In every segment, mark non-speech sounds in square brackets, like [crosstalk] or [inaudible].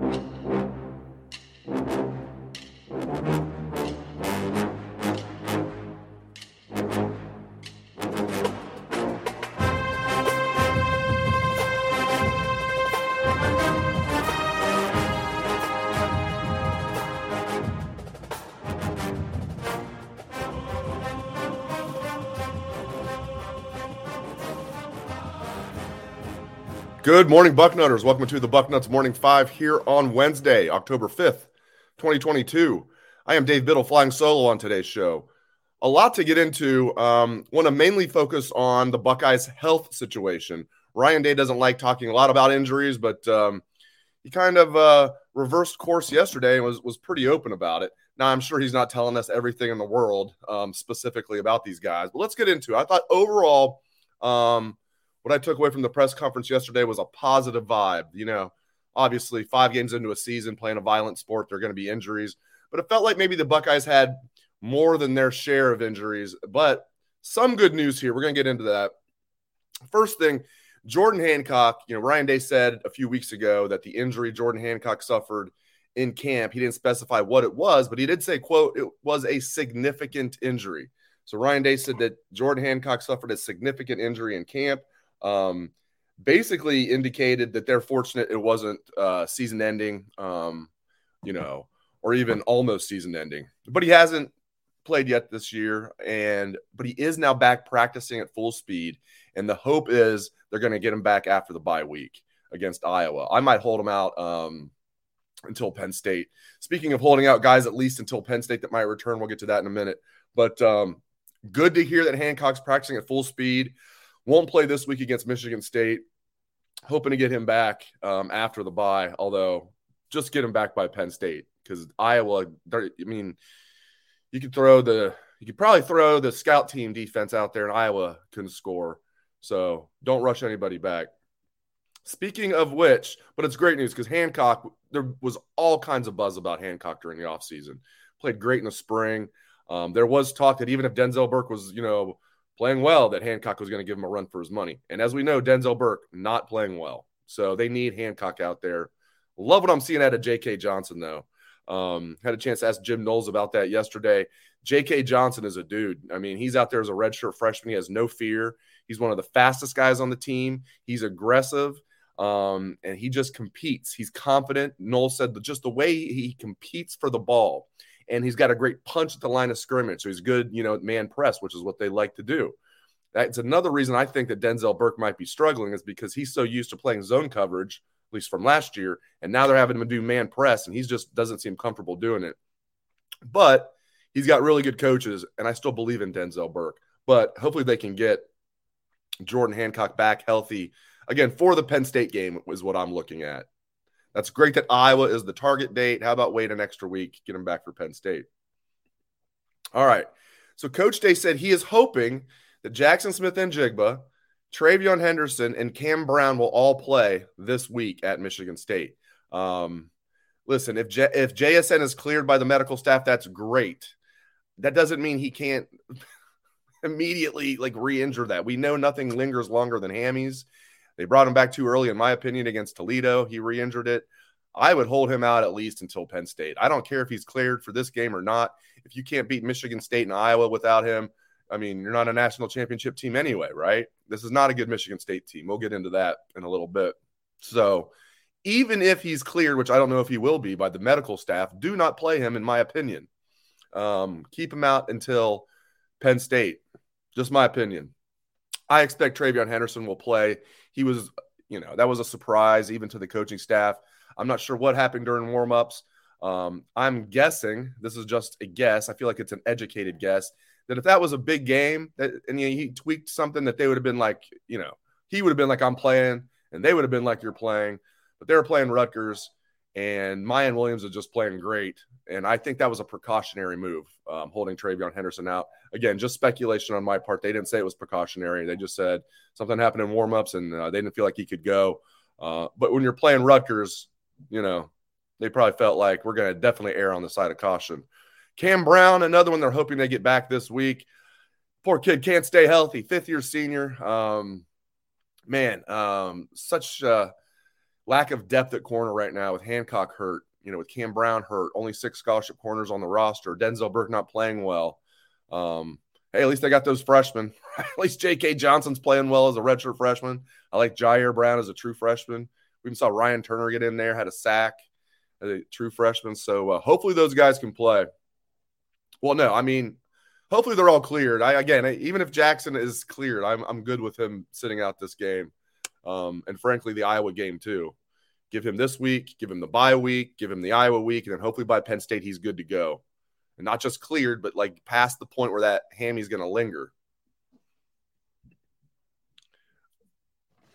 you Good morning, Bucknutters. Welcome to the Bucknuts Morning Five here on Wednesday, October 5th, 2022. I am Dave Biddle flying solo on today's show. A lot to get into. Um, want to mainly focus on the Buckeyes' health situation. Ryan Day doesn't like talking a lot about injuries, but um, he kind of uh, reversed course yesterday and was, was pretty open about it. Now, I'm sure he's not telling us everything in the world um, specifically about these guys, but let's get into it. I thought overall, um, what I took away from the press conference yesterday was a positive vibe. You know, obviously, five games into a season playing a violent sport, there are going to be injuries, but it felt like maybe the Buckeyes had more than their share of injuries. But some good news here. We're going to get into that. First thing, Jordan Hancock, you know, Ryan Day said a few weeks ago that the injury Jordan Hancock suffered in camp, he didn't specify what it was, but he did say, quote, it was a significant injury. So Ryan Day said that Jordan Hancock suffered a significant injury in camp um, basically indicated that they're fortunate it wasn't uh, season ending, um, you know, or even almost season ending. But he hasn't played yet this year, and but he is now back practicing at full speed. And the hope is they're going to get him back after the bye week against Iowa. I might hold him out um, until Penn State. Speaking of holding out guys, at least until Penn State that might return, we'll get to that in a minute. But um, good to hear that Hancock's practicing at full speed. Won't play this week against Michigan State. Hoping to get him back um, after the bye, although just get him back by Penn State because Iowa. I mean, you could throw the you could probably throw the scout team defense out there, and Iowa couldn't score. So don't rush anybody back. Speaking of which, but it's great news because Hancock, there was all kinds of buzz about Hancock during the offseason. Played great in the spring. Um, there was talk that even if Denzel Burke was, you know, playing well that Hancock was going to give him a run for his money. And as we know, Denzel Burke not playing well. So they need Hancock out there. Love what I'm seeing out of J.K. Johnson, though. Um, had a chance to ask Jim Knowles about that yesterday. J.K. Johnson is a dude. I mean, he's out there as a redshirt freshman. He has no fear. He's one of the fastest guys on the team. He's aggressive. Um, and he just competes. He's confident. Knowles said just the way he competes for the ball and he's got a great punch at the line of scrimmage. So he's good, you know, man press, which is what they like to do. That's another reason I think that Denzel Burke might be struggling is because he's so used to playing zone coverage, at least from last year, and now they're having him do man press, and he just doesn't seem comfortable doing it. But he's got really good coaches, and I still believe in Denzel Burke. But hopefully they can get Jordan Hancock back healthy again for the Penn State game is what I'm looking at. That's great that Iowa is the target date. How about wait an extra week, get him back for Penn State? All right. So Coach Day said he is hoping that Jackson Smith and Jigba, TreVeyon Henderson, and Cam Brown will all play this week at Michigan State. Um, listen, if J- if JSN is cleared by the medical staff, that's great. That doesn't mean he can't [laughs] immediately like re-injure that. We know nothing lingers longer than hammies. They brought him back too early, in my opinion, against Toledo. He re injured it. I would hold him out at least until Penn State. I don't care if he's cleared for this game or not. If you can't beat Michigan State and Iowa without him, I mean, you're not a national championship team anyway, right? This is not a good Michigan State team. We'll get into that in a little bit. So, even if he's cleared, which I don't know if he will be by the medical staff, do not play him, in my opinion. Um, keep him out until Penn State. Just my opinion. I expect TreVeyon Henderson will play. He was, you know, that was a surprise even to the coaching staff. I'm not sure what happened during warmups. Um, I'm guessing this is just a guess. I feel like it's an educated guess that if that was a big game that and you know, he tweaked something that they would have been like, you know, he would have been like I'm playing, and they would have been like you're playing, but they were playing Rutgers, and Miyan Williams is just playing great, and I think that was a precautionary move, um, holding TreVeyon Henderson out. Again, just speculation on my part. They didn't say it was precautionary. They just said something happened in warmups and uh, they didn't feel like he could go. Uh, but when you're playing Rutgers, you know, they probably felt like we're going to definitely err on the side of caution. Cam Brown, another one they're hoping they get back this week. Poor kid can't stay healthy. Fifth year senior. Um, man, um, such. Uh, lack of depth at corner right now with Hancock hurt, you know, with Cam Brown hurt, only six scholarship corners on the roster, Denzel Burke not playing well. Um, hey, at least they got those freshmen. [laughs] at least J.K. Johnson's playing well as a redshirt freshman. I like Jyaire Brown as a true freshman. We even saw Ryan Turner get in there, had a sack as a true freshman. So uh, hopefully those guys can play. Well, no, I mean, hopefully they're all cleared. I again, even if Jackson is cleared, I'm I'm good with him sitting out this game, um, and frankly, the Iowa game too. Give him this week, give him the bye week, give him the Iowa week, and then hopefully by Penn State he's good to go, and not just cleared, but like past the point where that hammy's going to linger.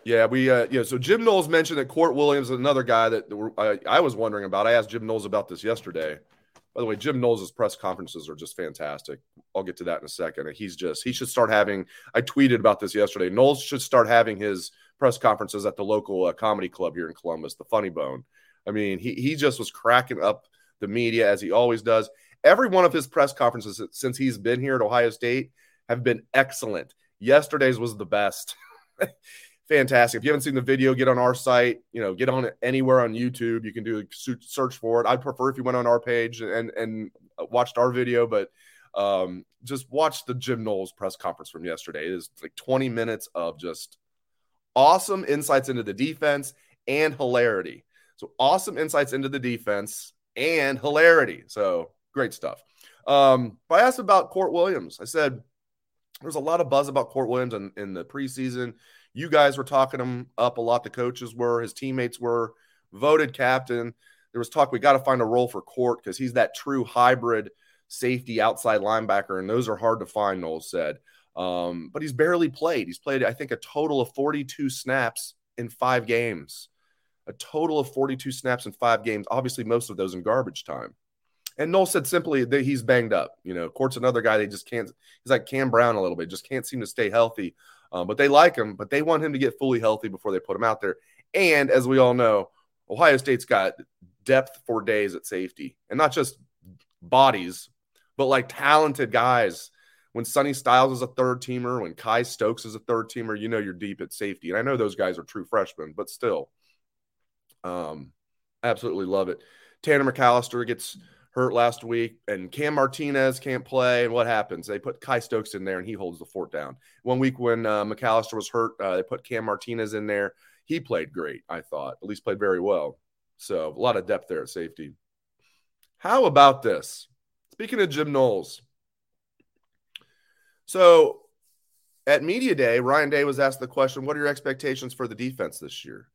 Yeah, we uh, yeah. So Jim Knowles mentioned that Kourt Williams is another guy that I, I was wondering about. I asked Jim Knowles about this yesterday. By the way, Jim Knowles' press conferences are just fantastic. I'll get to that in a second. He's just he should start having. I tweeted about this yesterday. Knowles should start having his press conferences at the local uh, comedy club here in Columbus, the Funny Bone. I mean, he he just was cracking up the media as he always does. Every one of his press conferences since he's been here at Ohio State have been excellent. Yesterday's was the best. [laughs] fantastic. If you haven't seen the video, get on our site. You know, get on it anywhere on YouTube. You can do a search for it. I'd prefer if you went on our page and and watched our video, but um, just watch the Jim Knowles press conference from yesterday. It is like 20 minutes of just awesome insights into the defense and hilarity. So awesome insights into the defense and hilarity. So great stuff. Um, I asked about Kourt Williams. I said there's a lot of buzz about Kourt Williams in, in the preseason. You guys were talking him up a lot. The coaches were, his teammates were, voted captain. There was talk we got to find a role for Kourt because he's that true hybrid safety outside linebacker, and those are hard to find, Knowles said. Um, but he's barely played. He's played, I think, a total of 42 snaps in five games. A total of 42 snaps in five games. Obviously, most of those in garbage time. And Knowles said simply that he's banged up. You know, Kourt's another guy they just can't. He's like Cam Brown a little bit, just can't seem to stay healthy. Um, but they like him, but they want him to get fully healthy before they put him out there. And as we all know, Ohio State's got depth for days at safety, and not just bodies, but like talented guys. When Sonny Styles is a third teamer, when Kye Stokes is a third teamer, you know you're deep at safety. And I know those guys are true freshmen, but still, um, absolutely love it. Tanner McAllister gets hurt last week, and Cam Martinez can't play. And what happens? They put Kye Stokes in there, and he holds the fort down. One week when uh, McAllister was hurt, uh, they put Cam Martinez in there. He played great, I thought. At least played very well. So a lot of depth there at safety. How about this? Speaking of Jim Knowles. So at Media Day, Ryan Day was asked the question, What are your expectations for the defense this year?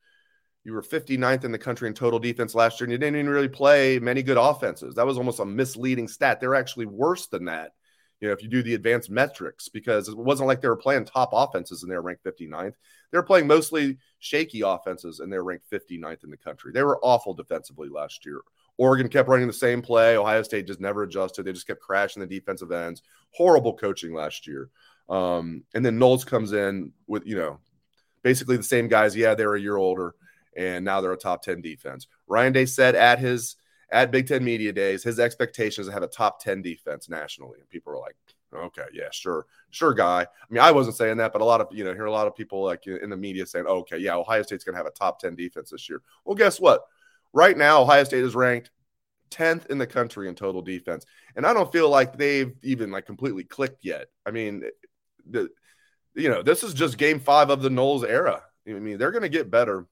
You were 59th in the country in total defense last year, and you didn't even really play many good offenses. That was almost a misleading stat. They're actually worse than that, you know, if you do the advanced metrics, because it wasn't like they were playing top offenses and they were ranked 59th. They were playing mostly shaky offenses and they were ranked 59th in the country. They were awful defensively last year. Oregon kept running the same play. Ohio State just never adjusted. They just kept crashing the defensive ends. Horrible coaching last year. Um, and then Knowles comes in with, you know, basically the same guys. Yeah, they're a year older and now they're a top 10 defense. Ryan Day said at his at Big Ten Media Days, his expectations to have a top 10 defense nationally. And people are like, okay, yeah, sure, sure, guy. I mean, I wasn't saying that, but a lot of, you know, hear a lot of people like in the media saying, okay, yeah, Ohio State's going to have a top 10 defense this year. Well, guess what? Right now, Ohio State is ranked 10th in the country in total defense. And I don't feel like they've even like completely clicked yet. I mean, the, you know, this is just game five of the Knowles era. I mean, they're going to get better.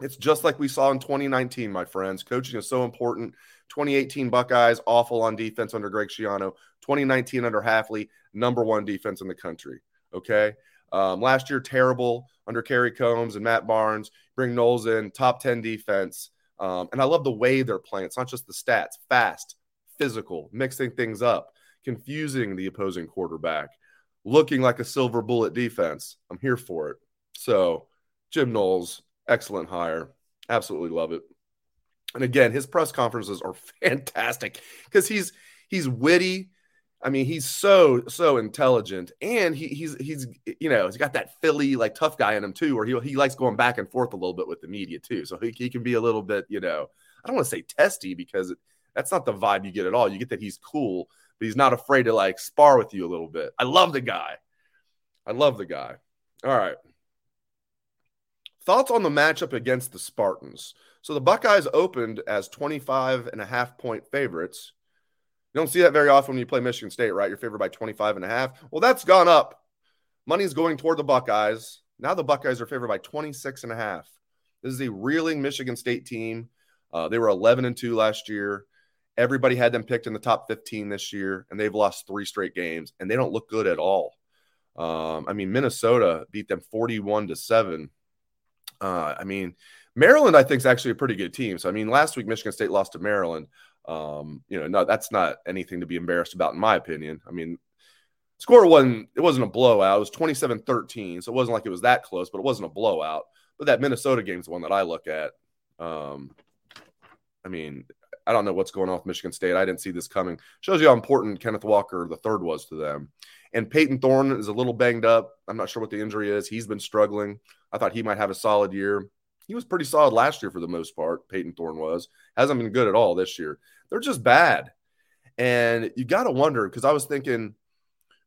It's just like we saw in 2019, my friends. Coaching is so important. 2018 Buckeyes, awful on defense under Greg Schiano. 2019 under Hafley, number one defense in the country. Okay. Um, last year, terrible under Kerry Coombs and Matt Barnes. Bring Knowles in, top 10 defense. Um, and I love the way they're playing. It's not just the stats, fast, physical, mixing things up, confusing the opposing quarterback, looking like a silver bullet defense. I'm here for it. So, Jim Knowles, excellent hire. Absolutely love it. And again, his press conferences are [laughs] fantastic because he's he's witty. I mean, he's so so intelligent, and he, he's he's you know he's got that Philly like tough guy in him too, where he he likes going back and forth a little bit with the media too. So he, he can be a little bit you know I don't want to say testy because that's not the vibe you get at all. You get that he's cool, but he's not afraid to like spar with you a little bit. I love the guy. I love the guy. All right. thoughts on the matchup against the Spartans. So the Buckeyes opened as 25 and a half point favorites. You don't see that very often when you play Michigan State, right? You're favored by 25 and a half. Well, that's gone up. Money's going toward the Buckeyes. Now the Buckeyes are favored by 26 and a half. This is a reeling Michigan State team. Uh, they were 11 and 2 last year. Everybody had them picked in the top 15 this year, and they've lost three straight games, and they don't look good at all. Um, I mean, Minnesota beat them 41 to 7. Uh, I mean, Maryland, I think, is actually a pretty good team. So, I mean, last week Michigan State lost to Maryland. Um, you know, no, that's not anything to be embarrassed about, in my opinion. I mean, score wasn't it wasn't a blowout. It was 27-13, so it wasn't like it was that close, but it wasn't a blowout. But that Minnesota game is the one that I look at. Um, I mean, I don't know what's going on with Michigan State. I didn't see this coming. Shows you how important Kenneth Walker the third was to them. And Payton Thorne is a little banged up. I'm not sure what the injury is. He's been struggling. I thought he might have a solid year. He was pretty solid last year for the most part. Payton Thorne was. Hasn't been good at all this year. They're just bad. And you got to wonder because I was thinking,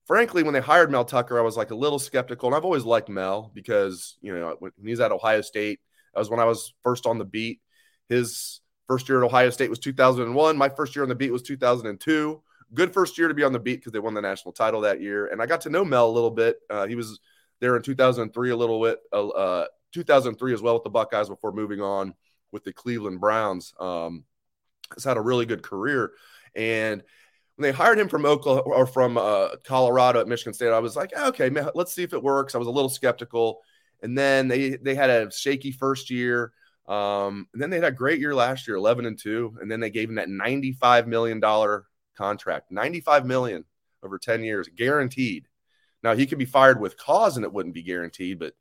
frankly, when they hired Mel Tucker, I was like a little skeptical. And I've always liked Mel because, you know, when he's at Ohio State, that was when I was first on the beat. His first year at Ohio State was 2001. My first year on the beat was 2002 good first year to be on the beat because they won the national title that year. And I got to know Mel a little bit. Uh, he was there in 2003 a little bit, uh 2003 as well with the Buckeyes before moving on with the Cleveland Browns. Um, has had a really good career. And when they hired him from Oklahoma or from uh, Colorado at Michigan State, I was like, okay, man, let's see if it works. I was a little skeptical. And then they they had a shaky first year. Um, and then they had a great year last year, 11 and 2. And then they gave him that $95 million contract, 95 million over 10 years, guaranteed. Now he could be fired with cause and it wouldn't be guaranteed, but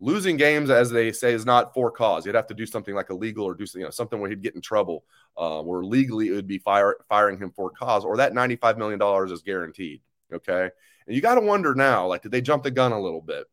losing games, as they say, is not for cause. You'd have to do something like illegal or do you know something where he'd get in trouble, uh, where legally it would be fire, firing him for cause, or that $95 million is guaranteed. Okay. And you got to wonder now, like, did they jump the gun a little bit?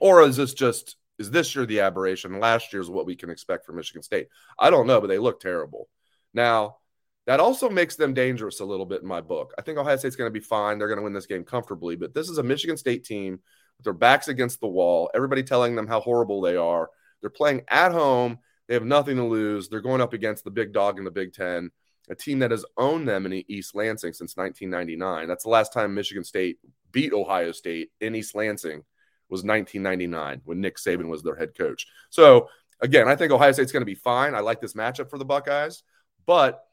Or is this just, is this year the aberration? Last year's what we can expect from Michigan State? I don't know, but they look terrible. Now, that also makes them dangerous a little bit in my book. I think Ohio State's going to be fine. They're going to win this game comfortably, but this is a Michigan State team with their backs against the wall, everybody telling them how horrible they are. They're playing at home. They have nothing to lose. They're going up against the big dog in the Big Ten, a team that has owned them in East Lansing since 1999. That's the last time Michigan State beat Ohio State in East Lansing was 1999 when Nick Saban was their head coach. So again, I think Ohio State's going to be fine. I like this matchup for the Buckeyes, but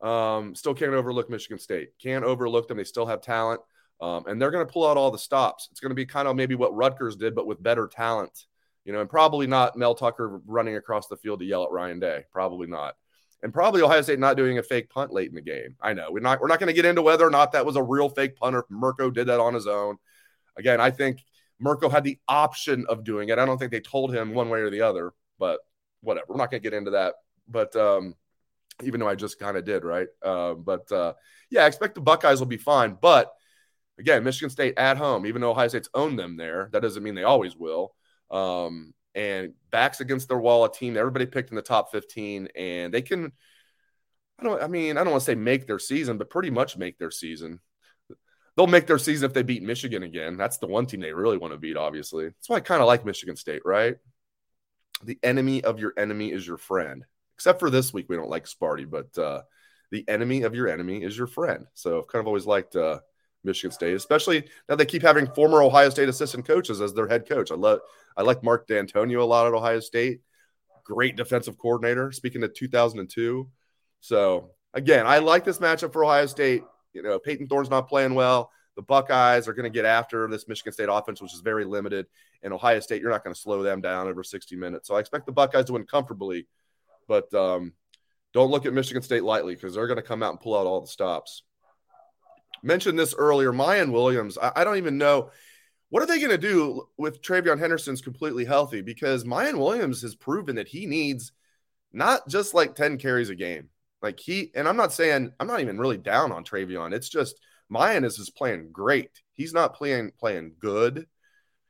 um, still can't overlook Michigan State. Can't overlook them. They still have talent. Um, and they're going to pull out all the stops. It's going to be kind of maybe what Rutgers did, but with better talent, you know, and probably not Mel Tucker running across the field to yell at Ryan Day. Probably not. And probably Ohio State not doing a fake punt late in the game. I know we're not we're not going to get into whether or not that was a real fake punter. Mirco did that on his own. Again, I think Mirco had the option of doing it. I don't think they told him one way or the other, but whatever. We're not going to get into that. But um, even though I just kind of did, right? Uh, but uh, yeah, I expect the Buckeyes will be fine. But again, Michigan State at home, even though Ohio State's owned them there, that doesn't mean they always will. Um, and backs against their wall, a team everybody picked in the top 15, and they can. I don't. I mean, I don't want to say make their season, but pretty much make their season. They'll make their season if they beat Michigan again. That's the one team they really want to beat. Obviously, that's why I kind of like Michigan State, right? The enemy of your enemy is your friend except for this week we don't like Sparty, but uh, the enemy of your enemy is your friend. So I've kind of always liked uh, Michigan State, especially now they keep having former Ohio State assistant coaches as their head coach. I love I like Mark Dantonio a lot at Ohio State. Great defensive coordinator. Speaking of 2002, so again, I like this matchup for Ohio State. You know, Payton Thorne's not playing well. The Buckeyes are going to get after this Michigan State offense, which is very limited. And Ohio State, you're not going to slow them down over 60 minutes. So I expect the Buckeyes to win comfortably but um, don't look at Michigan State lightly because they're going to come out and pull out all the stops. Mentioned this earlier. Miyan Williams, I, I don't even know. What are they going to do with TreVeyon Henderson's completely healthy? Because Miyan Williams has proven that he needs not just like 10 carries a game. Like he, and I'm not saying, I'm not even really down on TreVeyon. It's just Miyan is just playing great. He's not playing playing good.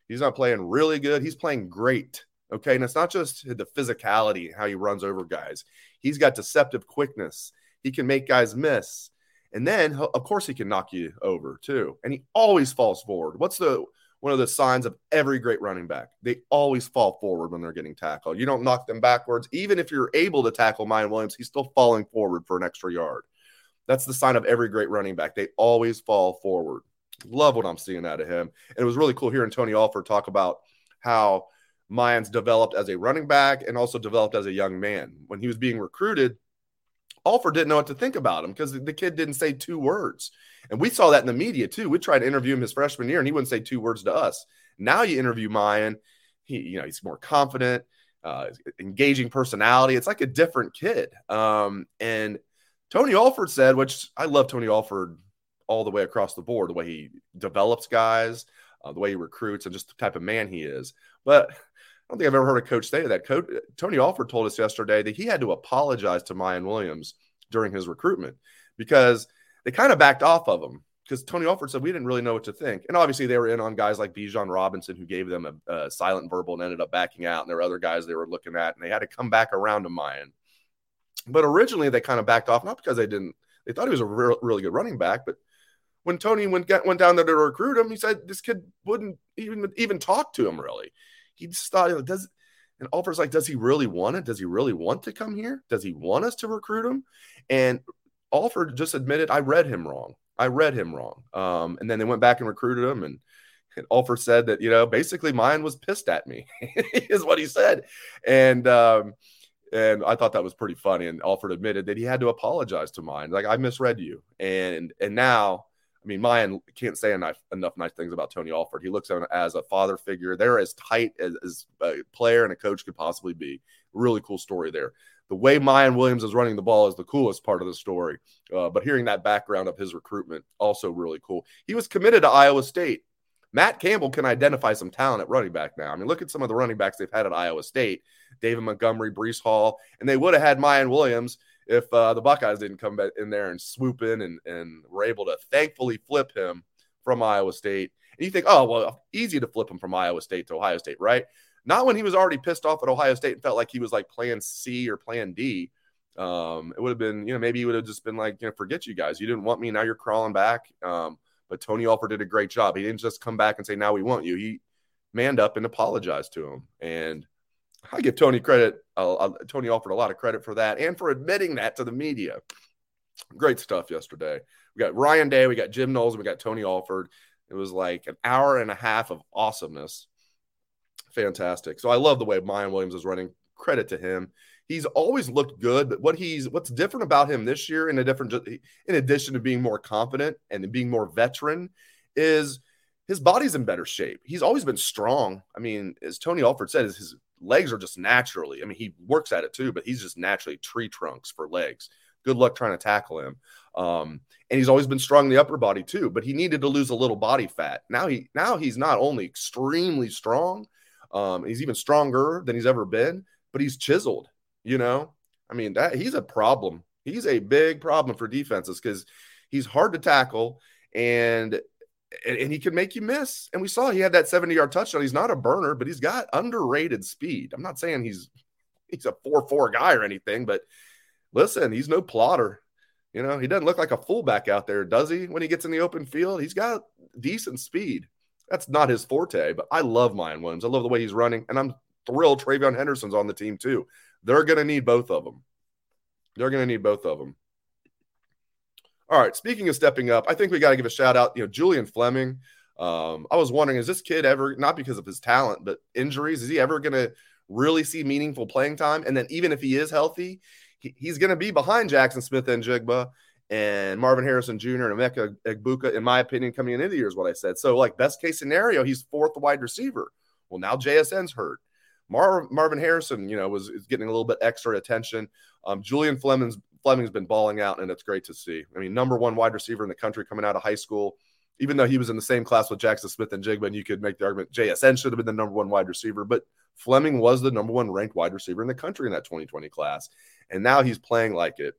He's not playing really good. He's playing great. Okay. And it's not just the physicality, how he runs over guys. He's got deceptive quickness. He can make guys miss. And then, of course, he can knock you over too. And he always falls forward. What's the one of the signs of every great running back. They always fall forward when they're getting tackled. You don't knock them backwards. Even if you're able to tackle Miyan Williams, he's still falling forward for an extra yard. That's the sign of every great running back. They always fall forward. Love what I'm seeing out of him. And it was really cool hearing Tony Alford talk about how Miyan's developed as a running back and also developed as a young man. When he was being recruited, Alford didn't know what to think about him because the kid didn't say two words. And we saw that in the media too. We tried to interview him his freshman year and he wouldn't say two words to us. Now you interview Miyan, he, you know, he's more confident, uh, engaging personality. It's like a different kid. Um, and Tony Alford said, which I love Tony Alford all the way across the board, the way he develops guys, uh, the way he recruits, and just the type of man he is. But I don't think I've ever heard a coach say that. Coach, Tony Alford told us yesterday that he had to apologize to Miyan Williams during his recruitment because they kind of backed off of him because Tony Alford said we didn't really know what to think. And obviously they were in on guys like Bijan Robinson who gave them a, a, silent verbal and ended up backing out. And there were other guys they were looking at and they had to come back around to Miyan. But originally they kind of backed off, not because they didn't, they thought he was a real, really good running back, but when Tony went went down there to recruit him, he said this kid wouldn't even even talk to him really he just thought, does and Alford's like, does he really want it? Does he really want to come here? Does he want us to recruit him? And Alford just admitted, I read him wrong. I read him wrong. Um, and then they went back and recruited him. And, and Alford said that, you know, basically Miyan was pissed at me, [laughs] is what he said. And, um, and I thought that was pretty funny. And Alford admitted that he had to apologize to Miyan. Like, I misread you. And, and now mean, Miyan can't say enough, enough nice things about Tony Alford. He looks as a father figure. They're as tight as, as, a player and a coach could possibly be. Really cool story there. The way Miyan Williams is running the ball is the coolest part of the story. Uh, but hearing that background of his recruitment, also really cool. He was committed to Iowa State. Matt Campbell can identify some talent at running back now. I mean, look at some of the running backs they've had at Iowa State David Montgomery, Breece Hall, and they would have had Miyan Williams if uh, the Buckeyes didn't come in there and swoop in and, and were able to thankfully flip him from Iowa State. And you think, oh, well, easy to flip him from Iowa State to Ohio State, right? Not when he was already pissed off at Ohio State and felt like he was like plan C or plan D. Um, it would have been, you know, maybe he would have just been like, you know, forget you guys. You didn't want me. Now you're crawling back. Um, but Tony Alford did a great job. He didn't just come back and say, now we want you. He manned up and apologized to him. And I give Tony credit, uh, Tony Alford a lot of credit for that and for admitting that to the media. Great stuff yesterday. We got Ryan Day, we got Jim Knowles, we got Tony Alford. It was like an hour and a half of awesomeness. Fantastic. So I love the way Miyan Williams is running. Credit to him. He's always looked good, but what he's what's different about him this year, in a different, in addition to being more confident and being more veteran, is his body's in better shape. He's always been strong. I mean, as Tony Alford said, is his legs are just naturally. I mean, he works at it too, but he's just naturally tree trunks for legs. Good luck trying to tackle him. Um, and he's always been strong in the upper body too, but he needed to lose a little body fat. Now he now he's not only extremely strong, um, he's even stronger than he's ever been, but he's chiseled. You know, I mean that he's a problem. He's a big problem for defenses because he's hard to tackle and and, and, he can make you miss. And we saw he had that 70 yard touchdown. He's not a burner, but he's got underrated speed. I'm not saying he's he's a 4-4 guy or anything, but listen, he's no plotter. You know, he doesn't look like a fullback out there, does he? When he gets in the open field, he's got decent speed. That's not his forte, but I love Miyan Williams. I love the way he's running, and I'm thrilled TreVeyon Henderson's on the team too. They're going to need both of them. They're going to need both of them. All right. Speaking of stepping up, I think we got to give a shout out. You know, Julian Fleming. Um, I was wondering, is this kid ever not because of his talent, but injuries? Is he ever going to really see meaningful playing time? And then even if he is healthy, he, he's going to be behind Jackson Smith-Njigba and Marvin Harrison Jr. and Emeka Egbuka, in my opinion, coming into the year is what I said. So, like best case scenario, he's fourth wide receiver. Well, now JSN's hurt. Mar- Marvin Harrison, you know, was getting a little bit extra attention. Um, Julian Fleming's Fleming's been balling out, and it's great to see. I mean, number one wide receiver in the country coming out of high school. Even though he was in the same class with Jackson Smith-Njigba, and you could make the argument JSN should have been the number one wide receiver, but Fleming was the number one ranked wide receiver in the country in that 2020 class. And now he's playing like it.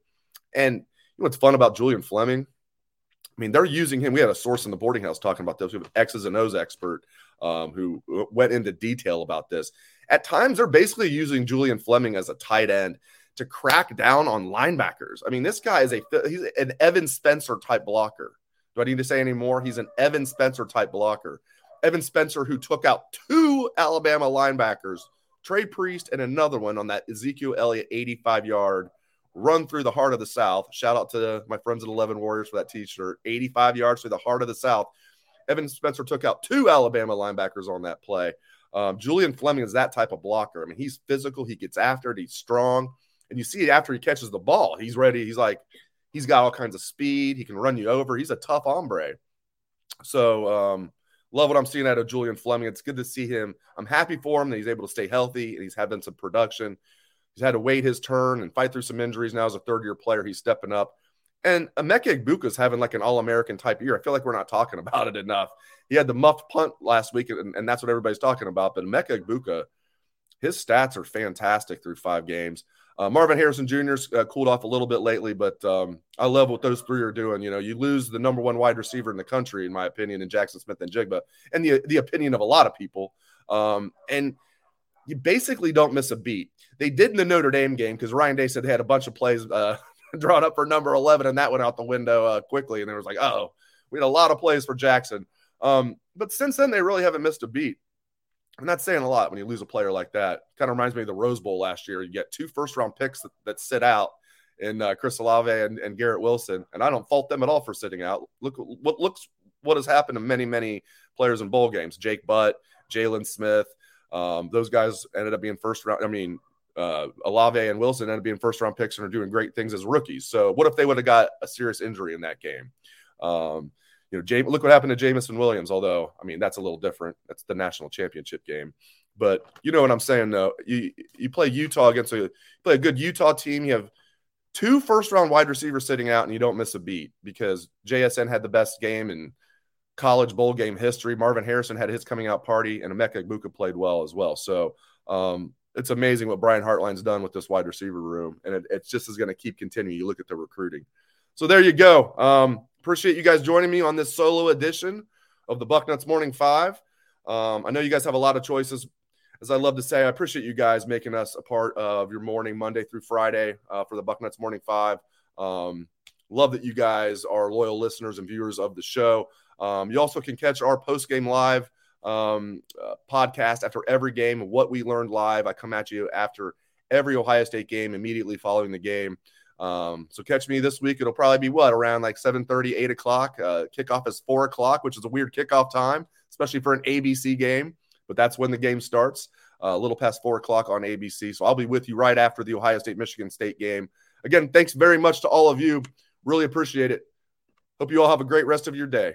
And you know what's fun about Julian Fleming? I mean, they're using him. We had a source in the boarding house talking about this. We have an X's and O's expert um, who went into detail about this. At times, they're basically using Julian Fleming as a tight end to crack down on linebackers. I mean, this guy is a he's an Evan Spencer type blocker. Do I need to say any more? He's an Evan Spencer type blocker. Evan Spencer, who took out two Alabama linebackers, Trey Priest, and another one on that Ezekiel Elliott 85 yard run through the heart of the South. Shout out to my friends at 11 Warriors for that t shirt. 85 yards through the heart of the South. Evan Spencer took out two Alabama linebackers on that play. Um, Julian Fleming is that type of blocker. I mean, he's physical, he gets after it, he's strong. And you see it after he catches the ball. He's ready. He's like, he's got all kinds of speed. He can run you over. He's a tough hombre. So, um, love what I'm seeing out of Julian Fleming. It's good to see him. I'm happy for him that he's able to stay healthy and he's having some production. He's had to wait his turn and fight through some injuries. Now, as a third year player, he's stepping up. And Emeka Egbuka's having like an All American type year. I feel like we're not talking [laughs] about it enough. He had the muffed punt last week, and, and that's what everybody's talking about. But Emeka Egbuka, his stats are fantastic through five games. Uh, Marvin Harrison Jr.'s uh, cooled off a little bit lately, but um, I love what those three are doing. You know, you lose the number one wide receiver in the country, in my opinion, in Jackson Smith-Njigba, and the the opinion of a lot of people. Um, and you basically don't miss a beat. They did in the Notre Dame game because Ryan Day said they had a bunch of plays uh, [laughs] drawn up for number 11, and that went out the window uh, quickly. And there was like, oh, we had a lot of plays for Jackson. Um, but since then, they really haven't missed a beat. I'm not saying a lot when you lose a player like that. Kind of reminds me of the Rose Bowl last year. You get two first round picks that, that sit out in uh, Chris Olave and, and Garrett Wilson, and I don't fault them at all for sitting out. Look what looks what has happened to many many players in bowl games. Jake Butt, Jaylon Smith, um, those guys ended up being first round. I mean, uh, Olave and Wilson ended up being first round picks and are doing great things as rookies. So what if they would have got a serious injury in that game? Um, you know, look what happened to Jameson Williams. Although, I mean, that's a little different. That's the national championship game. But you know what I'm saying, though. You you play Utah against a play a good Utah team. You have two first round wide receivers sitting out, and you don't miss a beat because JSN had the best game in college bowl game history. Marvin Harrison had his coming out party, and Emeka Egbuka played well as well. So um, it's amazing what Brian Hartline's done with this wide receiver room, and it, it's just is going to keep continuing. You look at the recruiting. So there you go. Um, appreciate you guys joining me on this solo edition of the Bucknuts Morning Five. Um, I know you guys have a lot of choices. As I love to say, I appreciate you guys making us a part of your morning, Monday through Friday, uh, for the Bucknuts Morning Five. Um, love that you guys are loyal listeners and viewers of the show. Um, you also can catch our post game live um, uh, podcast after every game, what we learned live. I come at you after every Ohio State game, immediately following the game. Um, so catch me this week. It'll probably be what around like 7 30, 8 o'clock. Uh, kickoff is four o'clock, which is a weird kickoff time, especially for an ABC game. But that's when the game starts, uh, a little past four o'clock on ABC. So I'll be with you right after the Ohio State Michigan State game. Again, thanks very much to all of you. Really appreciate it. Hope you all have a great rest of your day.